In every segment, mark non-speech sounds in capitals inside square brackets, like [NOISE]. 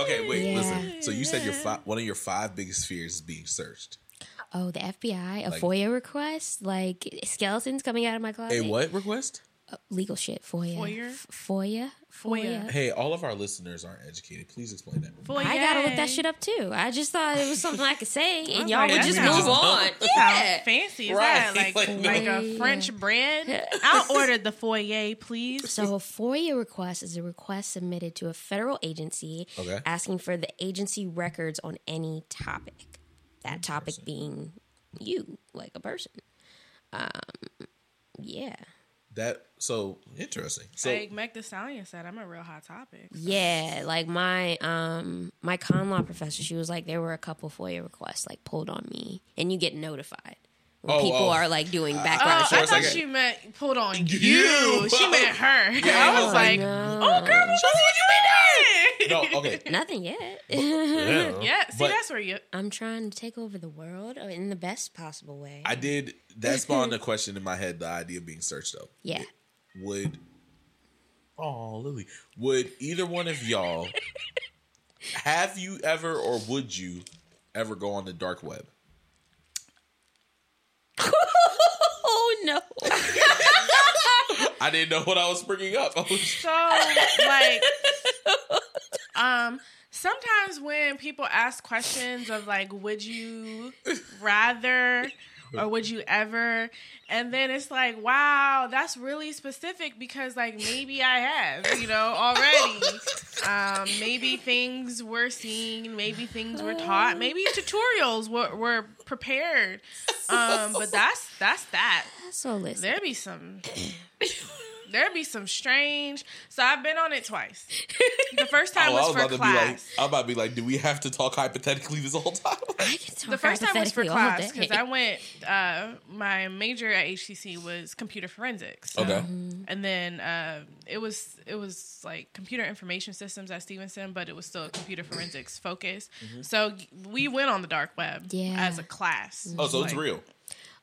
Okay, wait, Yeah. listen. So you said your fi- one of your five biggest fears is being searched. Oh, the FBI, a Like- FOIA request, like skeletons coming out of my closet. A what request? Legal shit. FOIA. FOIA? F- FOIA. FOIA. Hey, all of our listeners aren't educated. Please explain that. Boy, I gotta look that shit up too. I just thought it was something I could say, [LAUGHS] and y'all like, would just move on. Sounds [LAUGHS] Yeah. fancy. Is Right. that like Like, like a. French bread? [LAUGHS] I'll order the foyer, please. So a FOIA request is a request submitted to a federal agency Okay. asking for the agency records on any topic. That topic being you, like a person. Um, yeah. That so interesting. So like Meg Thee Stallion said, I'm a real hot topic. Yeah, like my um my con law professor, she was like there were a couple FOIA requests like pulled on me, and you get notified when Oh, people oh. are like doing Oh, background I checks. thought like- she meant pulled on you. You. [LAUGHS] She meant her. I was Oh, like, no. oh girl, what you doing? No, [LAUGHS] okay. Nothing yet. Yeah, [LAUGHS] Yeah, see, But that's where you. I'm trying to take over the world oh, in the best possible way. I did. That [LAUGHS] spawned a question in my head. The idea of being searched, though, yeah. would oh Lily, would either one of y'all have you ever or would you ever go on the dark web? oh no. I didn't know what I was bringing up. I was- So like, um, sometimes when people ask questions of like, would you [LAUGHS] rather or would you ever, and then it's like, wow, that's really specific because like maybe I have, you know, already. Um, maybe things were seen, maybe things were taught, maybe tutorials were, were prepared. Um, but that's that's that. So listen. There be some. [COUGHS] There be some strange. So I've been on it twice. The [LAUGHS] first time Oh, I was, was for about to be like, class. I'm about to be like, do we have to talk hypothetically this whole time? [LAUGHS] I can talk the first time was for class because I went. Uh, my major at HCC was computer forensics. Okay. and then uh, it was it was like computer information systems at Stevenson, but it was still a computer forensics focus. So we went on the dark web Yeah. as a class. Oh, so it's real.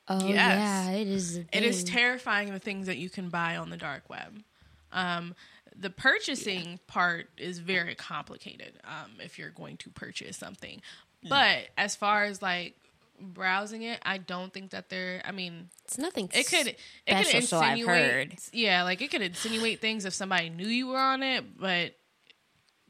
Oh Yes. yeah, it is. It is terrifying the things that you can buy on the dark web. Um, the purchasing part is very complicated um, if you're going to purchase something. But as far as like browsing it, I don't think that there. I mean, It's nothing. it could it could special, so I've insinuate. heard. Yeah, like it could insinuate things if somebody knew you were on it, but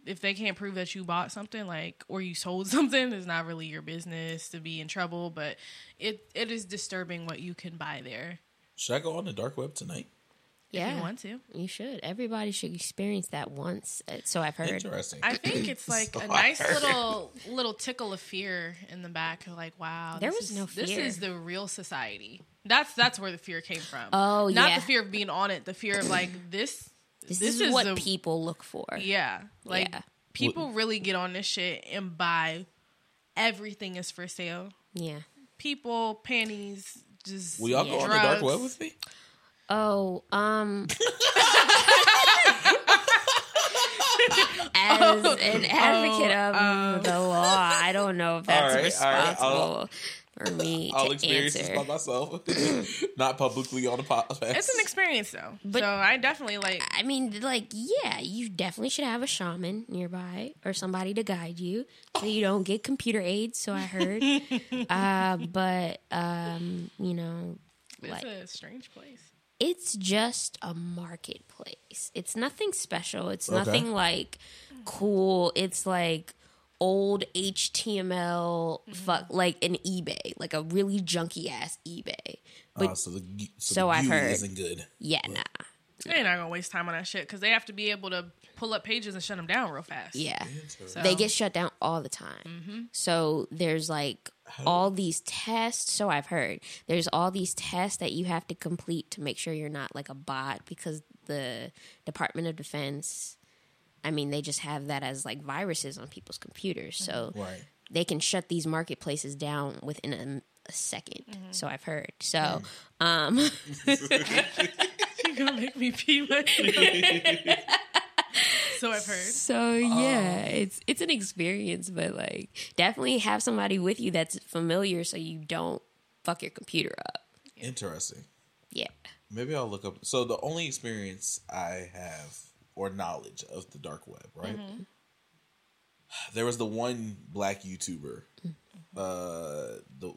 if they can't prove that you bought something like or you sold [LAUGHS] something, it's not really your business to be in trouble. But it it is disturbing what you can buy there Should I go on the dark web tonight? Yeah, if you want to. You should. Everybody should experience that once. So I've heard. Interesting. I think [LAUGHS] it's like So a nice heard. little little tickle of fear in the back of like, wow, There this was is, no This is the real society. That's that's where the fear came from. Oh, not yeah. the fear of being on it. The fear of like this. This, is, what the- people look for. Yeah, like Yeah. people really get on this shit and buy everything is for sale. Yeah. People, panties, just Will y'all go on the dark web with me? Oh, um. [LAUGHS] As an advocate of the law, I don't know if that's All right, all right, I'll- responsible for me I'll to experience this answer. by myself, [LAUGHS] not publicly on a podcast. It's an experience though. But- so I definitely like. I mean, like, yeah, you definitely should have a shaman nearby or somebody to guide you so you don't get computer aids. So I heard, [LAUGHS] uh, but um, you know, It's like a strange place. it's just a marketplace. It's nothing special. It's Okay. nothing like cool. It's like old HTML fuck like an eBay, like a really junky ass eBay. But Ah, so the so, so the I've beauty heard. isn't good. yeah, nah. They're not gonna waste time on that shit because they have to be able to pull up pages and shut them down real fast. Yeah. So- They get shut down all the time. So there's like all these tests. So I've heard there's all these tests that you have to complete to make sure you're not like a bot because the Department of Defense, I mean, they just have that as like viruses on people's computers. So mm-hmm. Right. they can shut these marketplaces down within a, a 2nd mm-hmm. So I've heard. So, mm. um, [LAUGHS] You're gonna make me pee my So I've heard. So yeah, it's it's an experience, but like definitely have somebody with you that's familiar so you don't fuck your computer up. Interesting. Yeah. Maybe I'll look up. So the only experience I have or knowledge of the dark web, right? There was the one black YouTuber, uh, the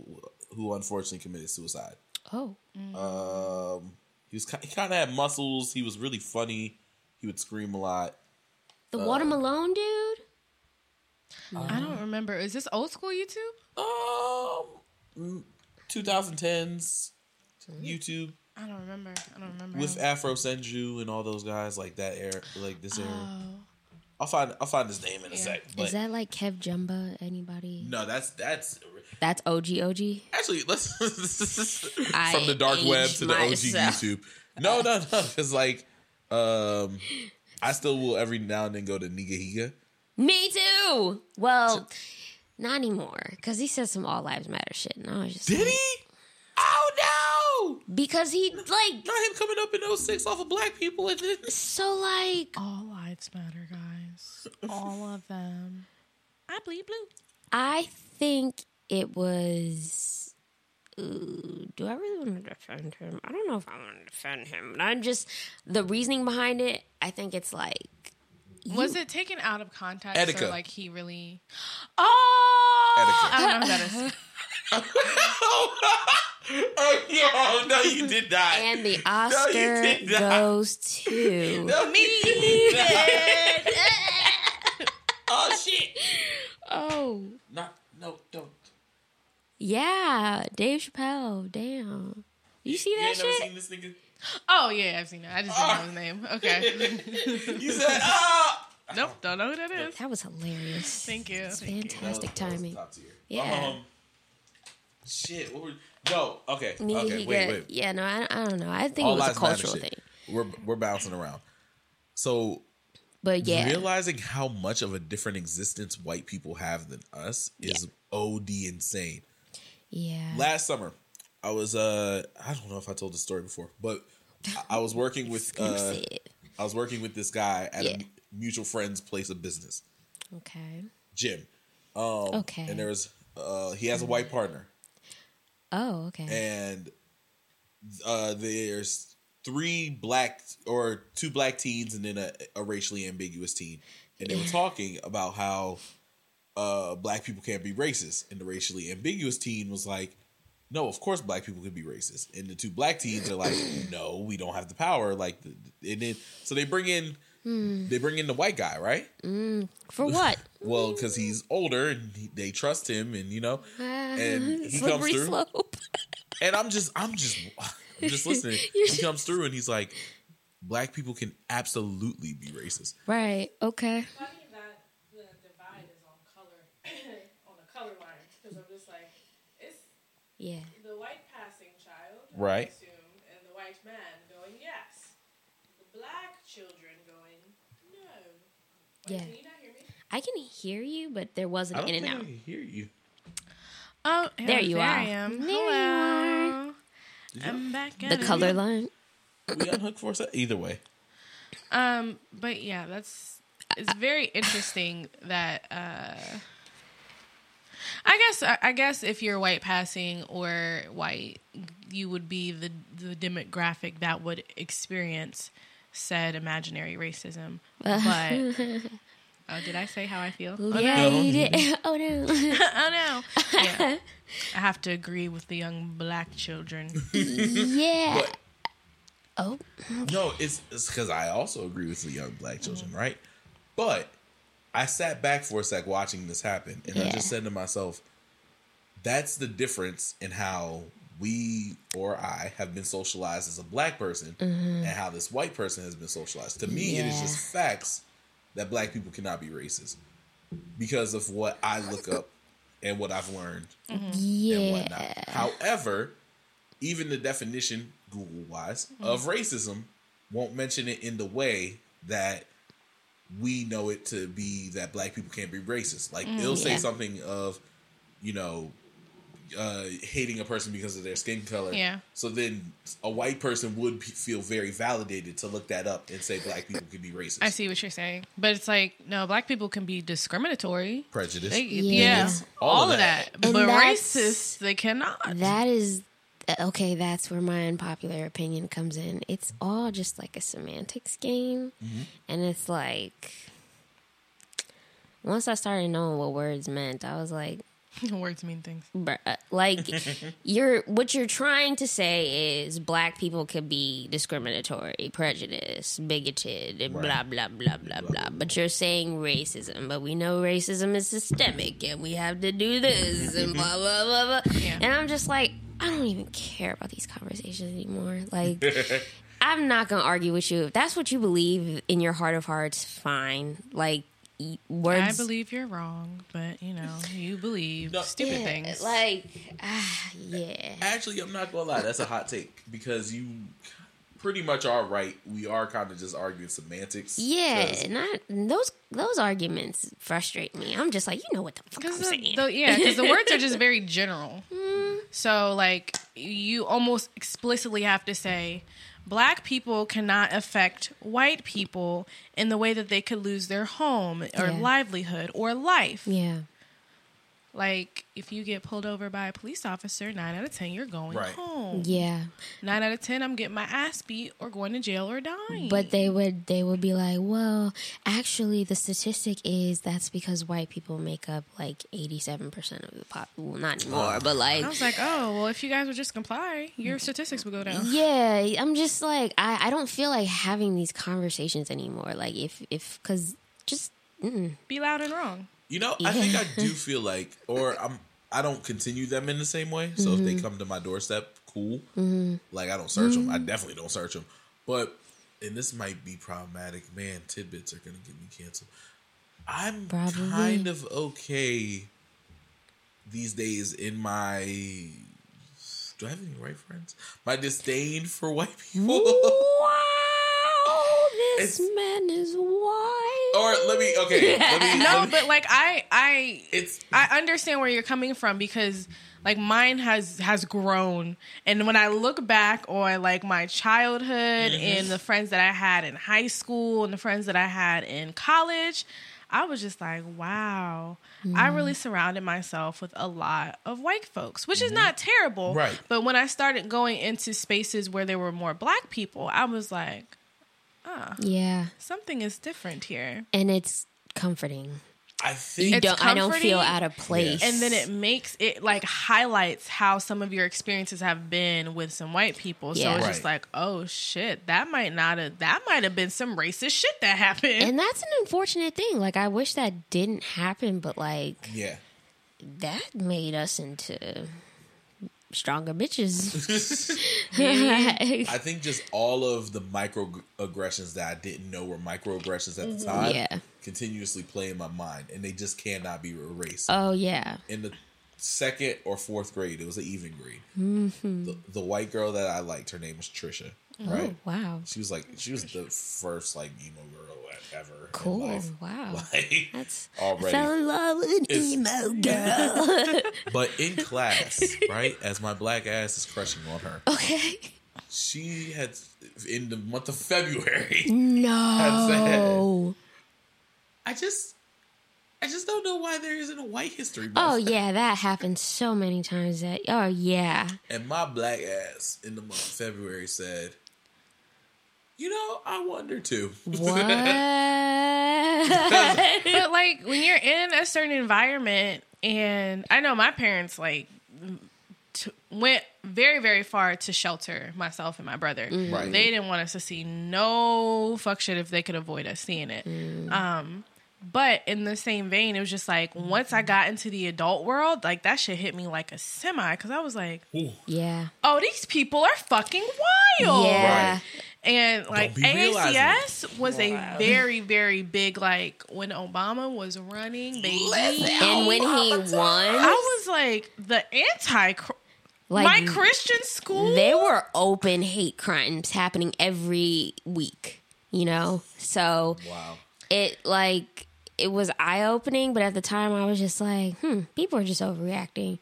who unfortunately committed suicide. Oh, Um, he was ki- he kind of had muscles. He was really funny. He would scream a lot. the Water Malone dude. I don't remember. Is this old school YouTube? Um, mm, 2010s YouTube I don't remember. I don't remember. with Afro Senju and all those guys like that era, like this era. I'll find I'll find his name in a Yeah. sec. But Is that like Kev Jumba? Anybody? no, that's that's That's OG OG. actually let's [LAUGHS] from the dark web to the OG myself. YouTube. No, no, no. It's like um, I still will every now and then go to Nigahiga. Me too. Well, not anymore because he said some All Lives Matter shit, and I was just Did like- he? Because he like no! Not him coming up in 06 off of black people and then so like All lives matter, guys. [LAUGHS] All of them. I bleed blue. I think it was. Ooh, do I really want to defend him? I don't know if I want to defend him. But I'm just the reasoning behind it. I think it's like Was it taken out of context? Etika. Or like he really. Oh! Etika. I don't know who that is. [LAUGHS] [LAUGHS] [LAUGHS] oh, yo, no, you [LAUGHS] did not. and the Oscar did goes to No, Me. you did not. [LAUGHS] Oh shit! oh Not no, don't. yeah, Dave Chappelle. Damn, you see You that ain't never shit? seen this nigga? Oh, yeah, I've seen it. I just didn't know his name. Okay. You said ah. nope, don't know who that is. That was hilarious. Thank you. It's Thank fantastic That was- that was timing. Yeah. Um, shit. What were, no. Okay. Me, Okay. Wait. got- Wait. Yeah, no, I, I don't know. I think All it was a cultural thing. We're we're bouncing around. So But yeah, realizing how much of a different existence white people have than us is od insane. yeah. Last summer, I was uh I don't know if I told the story before, but I- I was working [LAUGHS] with uh I was working with this guy at Yeah. a mutual friend's place of business, okay. Jim. Um, Okay. And there was uh he has a white partner, Oh, okay. and uh there's three black or two black teens and then a, a racially ambiguous teen, and they were talking about how uh black people can't be racist, and the racially ambiguous teen was like. No, of course black people can be racist, and the two black teens are like, [COUGHS] "No, we don't have the power." Like, and then so they bring in they bring in the white guy, right? For what? Well, because he's older and he, they trust him, and you know, ah, and he comes through, slope. and I'm just, I'm just, I'm just [LAUGHS] listening. He comes through, and he's like, "Black people can absolutely be racist." right. Okay. funny that the divide is on color [COUGHS] on the color line because I'm just like it's Yeah. the white passing child, Right. I assume, and the white man going yes, the black children going no. Wait, Yeah. I can hear you, but there was I an don't in think and I can hear you. Oh, There you there are. I am. There you Hello. Did you- I'm back. The at it. color line. we unhooked for a sec? Either way, Um, but yeah, that's it's very interesting that uh I guess I I guess if you're white passing or white, you would be the the demographic that would experience said imaginary racism. [LAUGHS] But oh, did I say how I feel? Oh, yeah, no. you did. [LAUGHS] Oh no. [LAUGHS] oh no. Yeah. [LAUGHS] I have to agree with the young black children. yeah. but Oh. no, it's because I also agree with the young black children, right? But I sat back for a sec watching this happen, and I just said to myself, "That's the difference in how." We or I have been socialized as a black person, and how this white person has been socialized. To me, it is Mm-hmm. Just facts that black people cannot be racist because of what I look up and what I've learned and mm-hmm. Yeah. whatnot. However, even the definition, Google wise, mm-hmm. of racism won't mention it in the way that we know it to be that black people can't be racist. Like mm, it'll say something of, you know, uh, hating a person because of their skin color. Yeah. So then a white person would p- feel very validated to look that up and say black people can be racist. I see what you're saying, but it's like no, black people can be discriminatory. Prejudice. They, Yeah. yeah, Yes, all all, of of that. that. But racist, they cannot. That is okay, that's where my unpopular opinion comes in. It's all just like a semantics game. And it's like, once I started knowing what words meant, I was like, [LAUGHS] Words mean things. bruh, like [LAUGHS] you're what you're trying to say is black people can be discriminatory, prejudiced, bigoted, and blah blah blah blah blah. But you're saying racism, but we know racism is systemic, and we have to do this [LAUGHS] and blah blah blah blah. Yeah. And I'm just like, I don't even care about these conversations anymore. Like. I'm not gonna argue with you. If that's what you believe in your heart of hearts, fine. Like y- words. I believe you're wrong, but you know, you believe No, stupid Yeah, things. Like, ah, yeah. Actually, I'm not gonna lie. That's a hot take because you pretty much are right. We are kind of just arguing semantics. Yeah, not those those arguments frustrate me. I'm just like, you know what the fuck I'm the, saying. the- yeah, because the words are just very general. [LAUGHS] So like you almost explicitly have to say black people cannot affect white people in the way that they could lose their home or Yeah. livelihood or life. yeah, Like if you get pulled over by a police officer, nine out of ten you're going Right. home. yeah. Nine out of ten I'm getting my ass beat or going to jail or dying. But they would they would be like, well, actually, the statistic is that's because white people make up like 87 percent of the pop. Well, not anymore, but like. I was like, oh well, if you guys would just comply, your statistics would go down. Yeah, I'm just like I, I don't feel like having these conversations anymore. Like if if because just mm, Be loud and wrong. You know, I think I do [LAUGHS] feel like, or I'm, I don't continue them in the same way. So if Mm-hmm. they come to my doorstep, cool. Like I don't search them. I definitely don't search them. But and this might be problematic. Man, tidbits are gonna get me canceled. I'm Probably. kind of okay these days in my. Do I have any white friends? My disdain for white people. wow, [LAUGHS] this It's- man is white. Or let me okay. [LAUGHS] Let me, No, let me- but like I, I, it's I understand where you're coming from because like mine has has grown, and when I look back on like my childhood mm-hmm. and the friends that I had in high school and the friends that I had in college. I was just like, wow. I mm. really surrounded myself with a lot of white folks, which is mm-hmm. not terrible. Right. But when I started going into spaces where there were more black people, I was like, Ah, yeah, something is different here. and it's comforting. I think You don't. I don't feel out of place. Yes. and then it makes it like highlights how some of your experiences have been with some white people. So Yeah. it's just like, oh shit, that might not have that might have been some racist shit that happened. and that's an unfortunate thing. Like I wish that didn't happen, but like yeah. that made us into stronger bitches. [LAUGHS] I think just all of the microaggressions that I didn't know were microaggressions at the time Yeah. continuously play in my mind, and they just cannot be erased. oh yeah, in the second or fourth grade, it was an even grade. Mm-hmm. The, the white girl that I liked, her name was Trisha. Right? Oh wow, She was like, she was the first like emo girl ever. cool. Wow, [LAUGHS] Like, that's already. fell in love with an emo [LAUGHS] girl. [LAUGHS] But in class, right, as my black ass is crushing on her, okay, she had in the month of February. no. I just, I just don't know why there isn't a white history. Oh month. yeah, that happens so many times. That oh yeah, And my black ass in the month of February said, "You know, I wonder too." what? but [LAUGHS] like when you're in a certain environment, and I know my parents like t- went very very far to shelter myself and my brother. Right. They didn't want us to see no fuck shit if they could avoid us seeing it. Um, but in the same vein, it was just like once I got into the adult world, like that shit hit me like a semi because I was like, Ooh. yeah, oh, these people are fucking wild. yeah. Right. And like be realizing AACS was a very, very big like when Obama was running, baby. And when he won, I was like the anti like my Christian school. there were open hate crimes happening every week. You know, so Wow. it like it was eye opening, but at the time I was just like, hmm, people are just overreacting.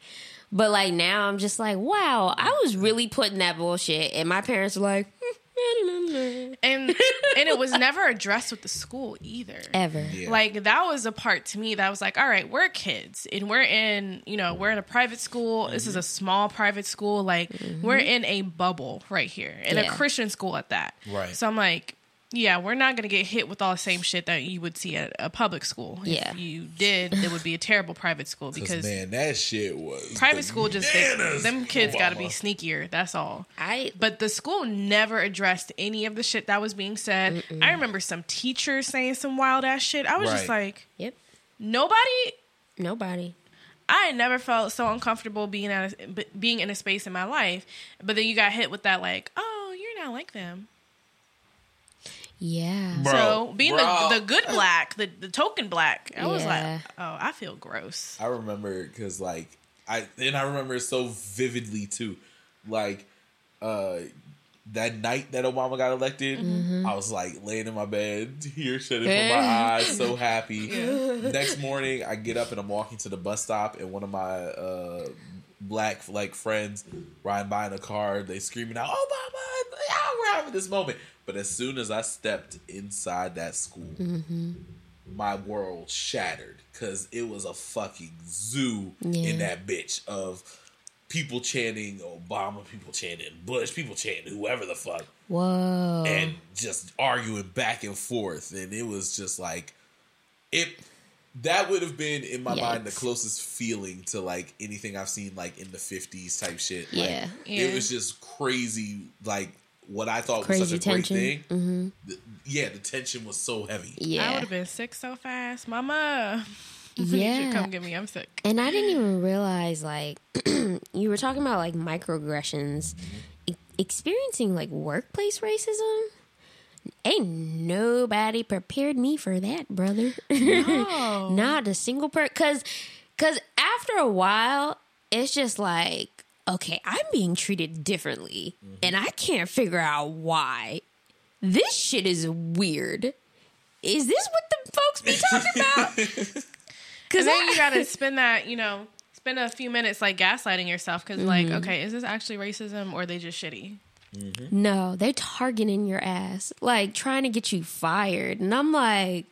But like now I'm just like, wow, I was really putting that bullshit, and my parents were like, hmm, [LAUGHS] and and it was never addressed with the school either. Ever. Yeah. Like that was a part to me that was like, all right, we're kids and we're in, you know, we're in a private school. This is Mm-hmm. a small private school. Like we're in a bubble right here, in a Christian school at that. Right. So I'm like, yeah, we're not gonna get hit with all the same shit that you would see at a public school. Yeah. If you did, it would be a terrible private school Because because man, that shit was private school just they, them kids got to be sneakier. That's all. I But the school never addressed any of the shit that was being said. I remember some teachers saying some wild ass shit. I was just like, yep. nobody. Nobody. I never felt so uncomfortable being at a, b- being in a space in my life. But then you got hit with that, like, oh, you're not like them. Yeah. Bro, so being bro. the, the good black, the, the token black, I was like, oh, I feel gross. I remember because like I and I remember it so vividly too, like uh that night that Obama got elected, I was like laying in my bed, [LAUGHS] tears shedding from my eyes, so happy. Next morning, I get up and I'm walking to the bus stop, and one of my uh black like friends riding by in a car, they screaming out, "Obama!" Yeah, we're having this moment. But as soon as I stepped inside that school, mm-hmm. my world shattered because it was a fucking zoo Yeah. in that bitch of people chanting Obama, people chanting Bush, people chanting whoever the fuck, Whoa. and just arguing back and forth. And it was just like it. That would have been in my mind the closest feeling to like anything I've seen like in the fifties type shit. Like, Yeah. Yeah. it was just crazy. Like what I thought was such a great tension. thing. hmm The- yeah, the tension was so heavy. Yeah, I would have been sick so fast, Mama. [LAUGHS] you Yeah. should come get me. I'm sick. And I didn't even realize, like, [CLEARS THROAT] you were talking about like microaggressions, e- experiencing like workplace racism. Ain't nobody prepared me for that, brother. No. [LAUGHS] Not a single per, cause, cause after a while, it's just like, okay, I'm being treated differently, and I can't figure out why. This shit is weird. Is this what the folks be talking about? [LAUGHS] Because then you got to [LAUGHS] spend that, you know, spend a few minutes like gaslighting yourself. Because, like, Mm-hmm. okay, is this actually racism or are they just shitty? No, they're targeting your ass, like trying to get you fired. And I'm like,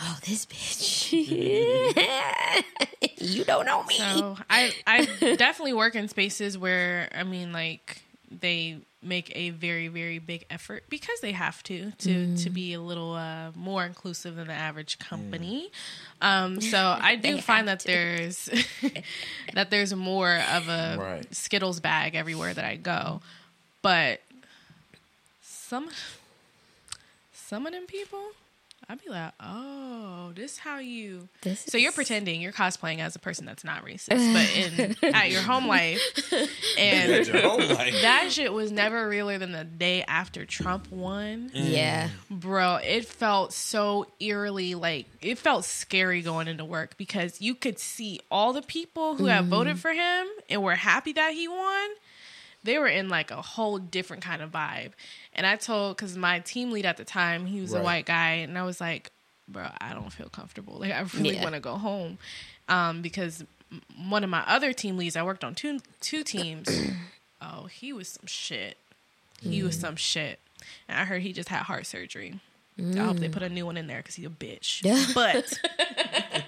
oh, this bitch. [LAUGHS] you don't know me. So I, I definitely work in spaces where, I mean, like, they make a very, very big effort because they have to to to be a little uh, more inclusive than the average company. Um, so I [LAUGHS] do find have that there's [LAUGHS] that there's more of a Right. Skittles bag everywhere that I go, but some some of them people. I'd be like, oh, this how you. This so you're pretending you're cosplaying as a person that's not racist, but in [LAUGHS] at your home life, and At your own life. that shit was never realer than the day after Trump won. Mm. Yeah. Bro, it felt so eerily like it felt scary going into work because you could see all the people who had voted mm-hmm. for him and were happy that he won. They were in like a whole different kind of vibe. And I told because my team lead at the time, he was a white guy, and I was like, bro, I don't feel comfortable. Like I really Yeah. want to go home. Um, because one of my other team leads, I worked on two two teams. [CLEARS THROAT] oh, he was some shit. He was some shit. And I heard he just had heart surgery. I hope they put a new one in there because he's a bitch. Yeah. but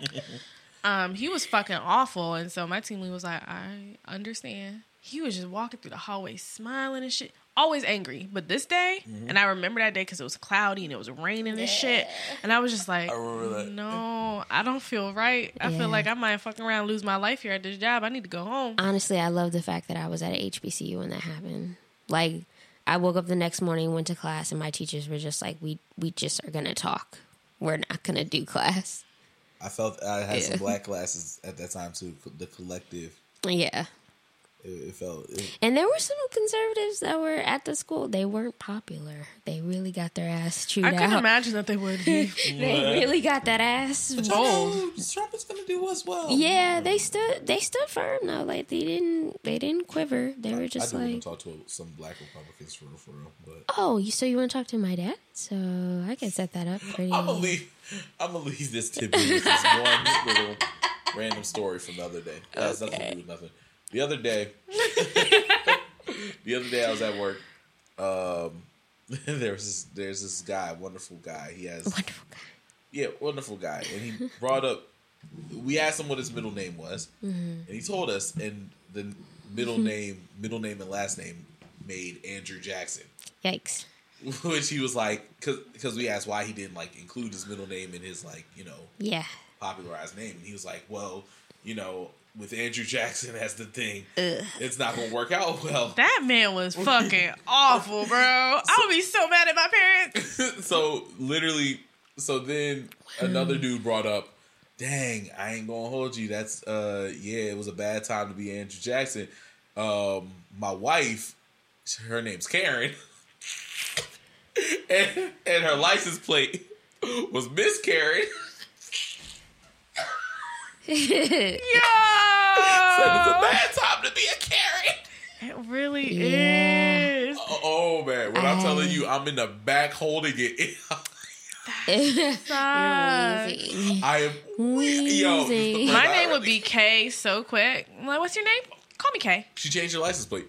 [LAUGHS] um, he was fucking awful, and so my team lead was like, "I understand." He was just walking through the hallway, smiling and shit, always angry. But this day, mm-hmm. and I remember that day because it was cloudy and it was raining and shit, and I was just like, I "No, I don't feel right. I Yeah. feel like I might fucking around and lose my life here at this job. I need to go home." Honestly, I love the fact that I was at a HBCU when that happened. Like, I woke up the next morning, went to class, and my teachers were just like, "We we just are gonna talk. We're not gonna do class." I felt I had Yeah. some black classes at that time too. The collective. Yeah. It, it felt. It, And there were some conservatives that were at the school. They weren't popular. They really got their ass chewed out. I couldn't imagine that they would be. [LAUGHS] They really got that ass. Oh. Trump is gonna do as well. Yeah, they stood. They stood firm though. Like they didn't. They didn't quiver. They were I just do want like, to talk to some black Republicans for real, for real. But "Oh, you so you want to talk to my dad? So I can set that up pretty." I'm gonna leave. I'm gonna leave this tidbit with this one little random story from the other day. It has nothing to do with nothing. The other day, [LAUGHS] the other day I was at work um, [LAUGHS] there's this there's this guy, wonderful guy. He has Wonderful guy. yeah, wonderful guy, and he brought up. We asked him what his middle name was, and he told us, and the middle name, middle name, and last name made Andrew Jackson. Yikes. [LAUGHS] Which he was like, because we asked why he didn't like include his middle name in his like you know Yeah. popularized name, and he was like, well, you know, with Andrew Jackson as the thing, it's not gonna work out well. That man was [LAUGHS] fucking awful, bro. I would be so mad at my parents. [LAUGHS] so literally, so then another dude brought up, "Dang, I ain't gonna hold you. That's uh, yeah, it was a bad time to be Andrew Jackson. Um, my wife, her name's Karen, [LAUGHS] and and her license plate was Miss Karen. Yo, Said it's a bad time to be a Karen. it really Yeah. is. Oh, oh, man, when I'm telling you, I'm in the back holding it. [LAUGHS] Sucks. I am yo. My name would be Kay. So quick. I'm like, what's your name? Call me Kay. She changed her license plate.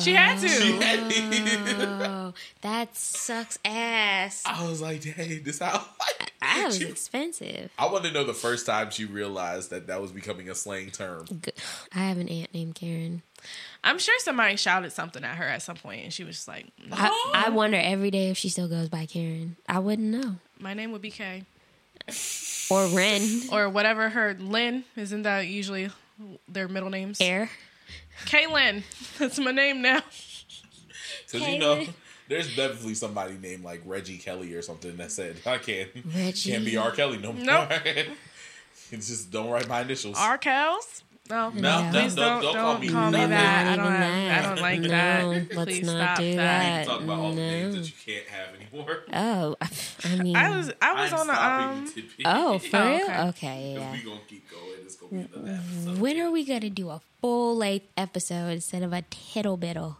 She had to. She oh, had me. Oh, [LAUGHS] that sucks ass. I was like, dang, this how. [LAUGHS] That was She- expensive. I want to know the first time she realized that that was becoming a slang term. I have an aunt named Karen. I'm sure somebody shouted something at her at some point, and she was just like, I, I wonder every day if she still goes by Karen. I wouldn't know. "My name would be Kay." Or Ren. or whatever her Lynn isn't that usually their middle names? Air. Kaylin. That's my name now. Because, you know, there's definitely somebody named like Reggie Kelly or something that said, I can't, Reggie. can't be R. Kelly no more. Nope. [LAUGHS] it's just don't write my initials. Arkels? No. no, No. no, Please don't, don't, don't call me call me that. I don't, even have, I don't like No, that. let's Please not stop do that. that. Talk about all the names that you can't have anymore. [LAUGHS] Oh, I mean. I was I was I'm on the stopping um the tidbit. Oh, for Oh, real? okay. Okay, yeah. we gonna keep going. It's gonna be another episode. When are we gonna do a full length episode instead of a tittle biddle?